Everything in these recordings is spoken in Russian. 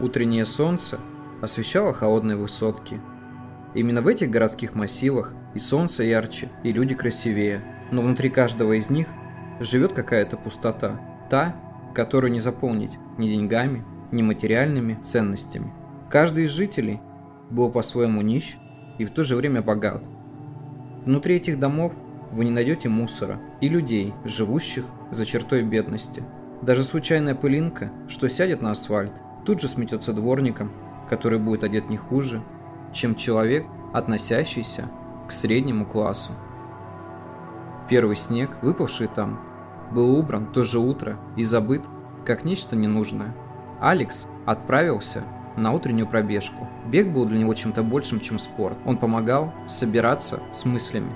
Утреннее солнце освещало холодные высотки. Именно в этих городских массивах и солнце ярче, и люди красивее, но внутри каждого из них живет какая-то пустота, та, которую не заполнить ни деньгами, ни материальными ценностями. Каждый из жителей был по-своему нищ и в то же время богат. Внутри этих домов вы не найдете мусора и людей, живущих за чертой бедности. Даже случайная пылинка, что сядет на асфальт, тут же сметется дворником, который будет одет не хуже, чем человек, относящийся к среднему классу. Первый снег, выпавший там, был убран то же утро и забыт, как нечто ненужное. Алекс отправился на утреннюю пробежку. Бег был для него чем-то большим, чем спорт. Он помогал собираться с мыслями.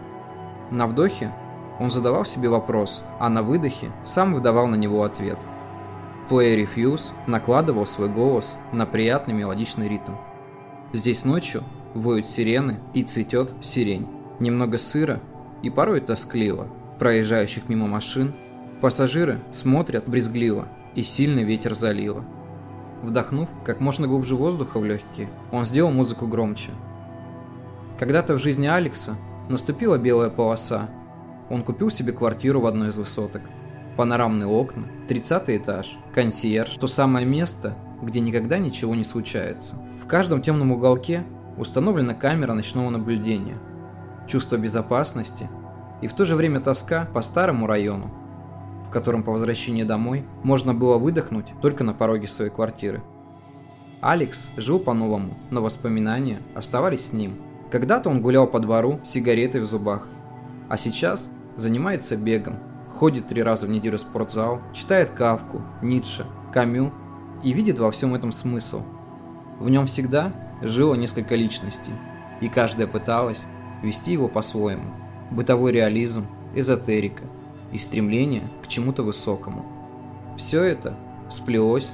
На вдохе он задавал себе вопрос, а на выдохе сам выдавал на него ответ. Play Refuse накладывал свой голос на приятный мелодичный ритм. Здесь ночью воют сирены и цветет сирень. Немного сыра и порой тоскливо. Проезжающих мимо машин пассажиры смотрят брезгливо и сильный ветер залило. Вдохнув как можно глубже воздуха в легкие, он сделал музыку громче. Когда-то в жизни Алекса наступила белая полоса. Он купил себе квартиру в одной из высоток. Панорамные окна, 30 этаж, консьерж, то самое место, где никогда ничего не случается. В каждом темном уголке установлена камера ночного наблюдения. Чувство безопасности и в то же время тоска по старому району, в котором по возвращении домой можно было выдохнуть только на пороге своей квартиры. Алекс жил по-новому, но воспоминания оставались с ним. Когда-то он гулял по двору с сигаретой в зубах, а сейчас занимается бегом, ходит три раза в неделю в спортзал, читает Кавку, Ницше, Камю и видит во всем этом смысл. В нем всегда жило несколько личностей, и каждая пыталась вести его по-своему. Бытовой реализм, эзотерика – и стремление к чему-то высокому. Все это сплелось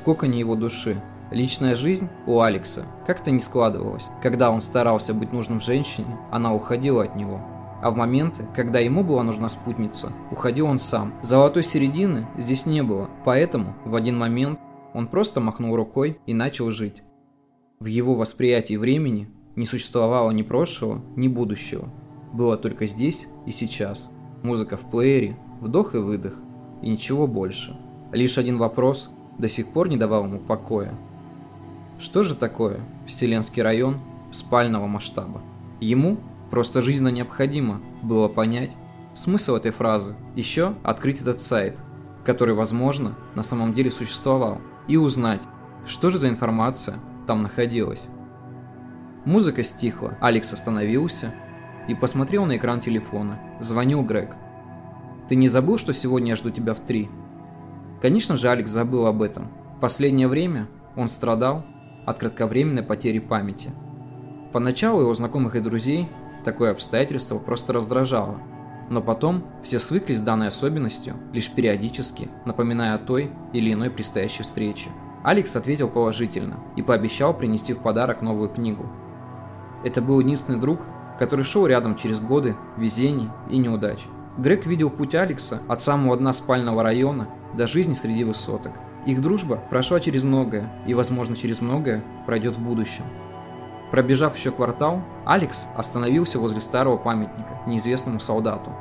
в коконе его души. Личная жизнь у Алекса как-то не складывалась. Когда он старался быть нужным женщине, она уходила от него. А в моменты, когда ему была нужна спутница, уходил он сам. Золотой середины здесь не было, поэтому в один момент он просто махнул рукой и начал жить. В его восприятии времени не существовало ни прошлого, ни будущего. Было только здесь и сейчас музыка в плеере, вдох и выдох, и ничего больше. Лишь один вопрос до сих пор не давал ему покоя. Что же такое Вселенский район спального масштаба? Ему просто жизненно необходимо было понять смысл этой фразы, еще открыть этот сайт, который, возможно, на самом деле существовал, и узнать, что же за информация там находилась. Музыка стихла, Алекс остановился и посмотрел на экран телефона. Звонил Грег. «Ты не забыл, что сегодня я жду тебя в три?» Конечно же, Алекс забыл об этом. Последнее время он страдал от кратковременной потери памяти. Поначалу его знакомых и друзей такое обстоятельство просто раздражало, но потом все свыклись с данной особенностью, лишь периодически напоминая о той или иной предстоящей встрече. Алекс ответил положительно и пообещал принести в подарок новую книгу. Это был единственный друг, который шел рядом через годы везений и неудач. Грег видел путь Алекса от самого дна спального района до жизни среди высоток. Их дружба прошла через многое, и, возможно, через многое пройдет в будущем. Пробежав еще квартал, Алекс остановился возле старого памятника неизвестному солдату.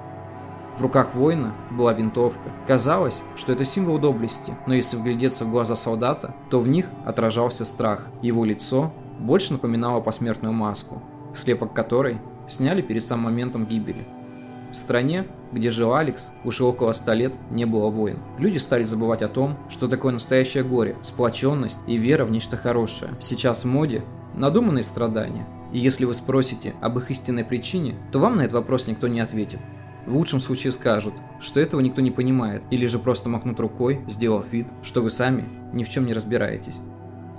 В руках воина была винтовка. Казалось, что это символ доблести, но если вглядеться в глаза солдата, то в них отражался страх. Его лицо больше напоминало посмертную маску, слепок которой сняли перед самым моментом гибели. В стране, где жил Алекс, уже около ста лет не было войн. Люди стали забывать о том, что такое настоящее горе, сплоченность и вера в нечто хорошее. Сейчас в моде надуманные страдания. И если вы спросите об их истинной причине, то вам на этот вопрос никто не ответит. В лучшем случае скажут, что этого никто не понимает, или же просто махнут рукой, сделав вид, что вы сами ни в чем не разбираетесь.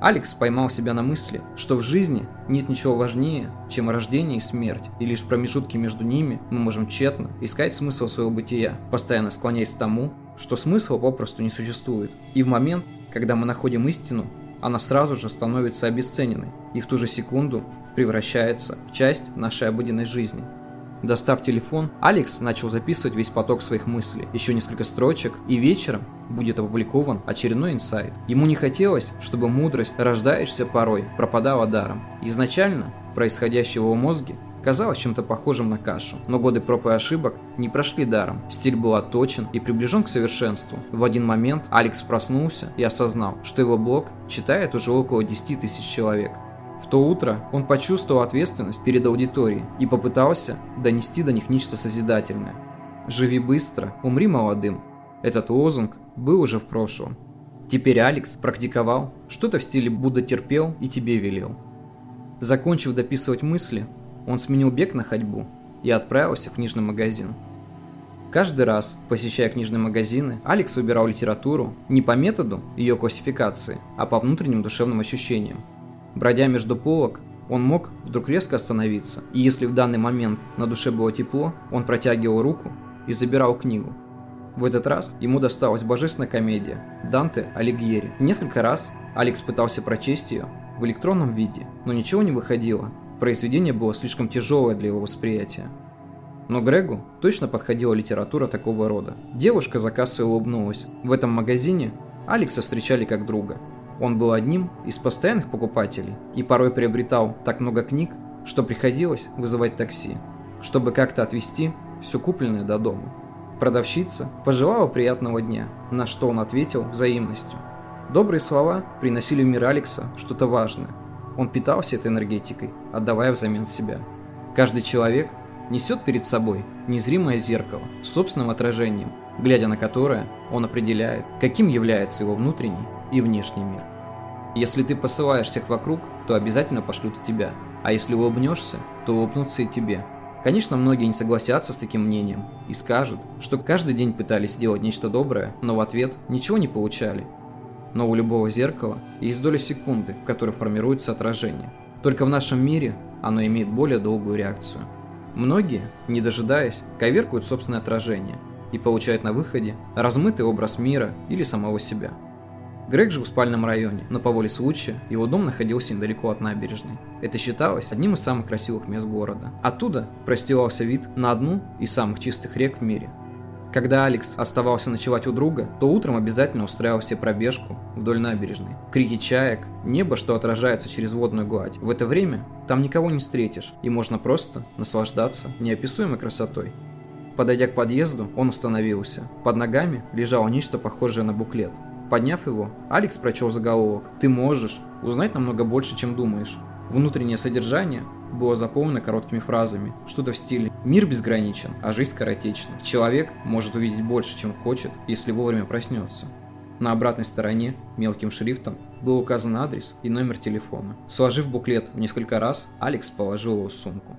Алекс поймал себя на мысли, что в жизни нет ничего важнее, чем рождение и смерть, и лишь промежутки между ними мы можем тщетно искать смысл своего бытия, постоянно склоняясь к тому, что смысла попросту не существует. И в момент, когда мы находим истину, она сразу же становится обесцененной и в ту же секунду превращается в часть нашей обыденной жизни. Достав телефон, Алекс начал записывать весь поток своих мыслей, еще несколько строчек, и вечером будет опубликован очередной инсайт. Ему не хотелось, чтобы мудрость, рождаешься порой, пропадала даром. Изначально происходящее в его мозге казалось чем-то похожим на кашу. Но годы проб и ошибок не прошли даром. Стиль был отточен и приближен к совершенству. В один момент Алекс проснулся и осознал, что его блог читает уже около 10 тысяч человек. В то утро он почувствовал ответственность перед аудиторией и попытался донести до них нечто созидательное. «Живи быстро, умри молодым». Этот лозунг был уже в прошлом. Теперь Алекс практиковал что-то в стиле «Будда терпел и тебе велел». Закончив дописывать мысли, он сменил бег на ходьбу и отправился в книжный магазин. Каждый раз, посещая книжные магазины, Алекс выбирал литературу не по методу ее классификации, а по внутренним душевным ощущениям. Бродя между полок, он мог вдруг резко остановиться, и если в данный момент на душе было тепло, он протягивал руку и забирал книгу. В этот раз ему досталась божественная комедия Данте Алигьери. Несколько раз Алекс пытался прочесть ее в электронном виде, но ничего не выходило. Произведение было слишком тяжелое для его восприятия. Но Грегу точно подходила литература такого рода. Девушка за кассой улыбнулась. В этом магазине Алекса встречали как друга. Он был одним из постоянных покупателей и порой приобретал так много книг, что приходилось вызывать такси, чтобы как-то отвезти все купленное до дома. Продавщица пожелала приятного дня, на что он ответил взаимностью. Добрые слова приносили в мир Алекса что-то важное. Он питался этой энергетикой, отдавая взамен себя. Каждый человек несет перед собой незримое зеркало с собственным отражением, глядя на которое он определяет, каким является его внутренний и внешний мир. Если ты посылаешь всех вокруг, то обязательно пошлют и тебя. А если улыбнешься, то улыбнутся и тебе. Конечно, многие не согласятся с таким мнением и скажут, что каждый день пытались сделать нечто доброе, но в ответ ничего не получали. Но у любого зеркала есть доля секунды, в которой формируется отражение. Только в нашем мире оно имеет более долгую реакцию. Многие, не дожидаясь, коверкуют собственное отражение и получают на выходе размытый образ мира или самого себя – Грег жил в спальном районе, но по воле случая его дом находился недалеко от набережной. Это считалось одним из самых красивых мест города. Оттуда простилался вид на одну из самых чистых рек в мире. Когда Алекс оставался ночевать у друга, то утром обязательно устраивал себе пробежку вдоль набережной. Крики чаек, небо, что отражается через водную гладь. В это время там никого не встретишь, и можно просто наслаждаться неописуемой красотой. Подойдя к подъезду, он остановился. Под ногами лежало нечто похожее на буклет. Подняв его, Алекс прочел заголовок «Ты можешь узнать намного больше, чем думаешь». Внутреннее содержание было заполнено короткими фразами, что-то в стиле «Мир безграничен, а жизнь скоротечна. Человек может увидеть больше, чем хочет, если вовремя проснется». На обратной стороне мелким шрифтом был указан адрес и номер телефона. Сложив буклет в несколько раз, Алекс положил его в сумку.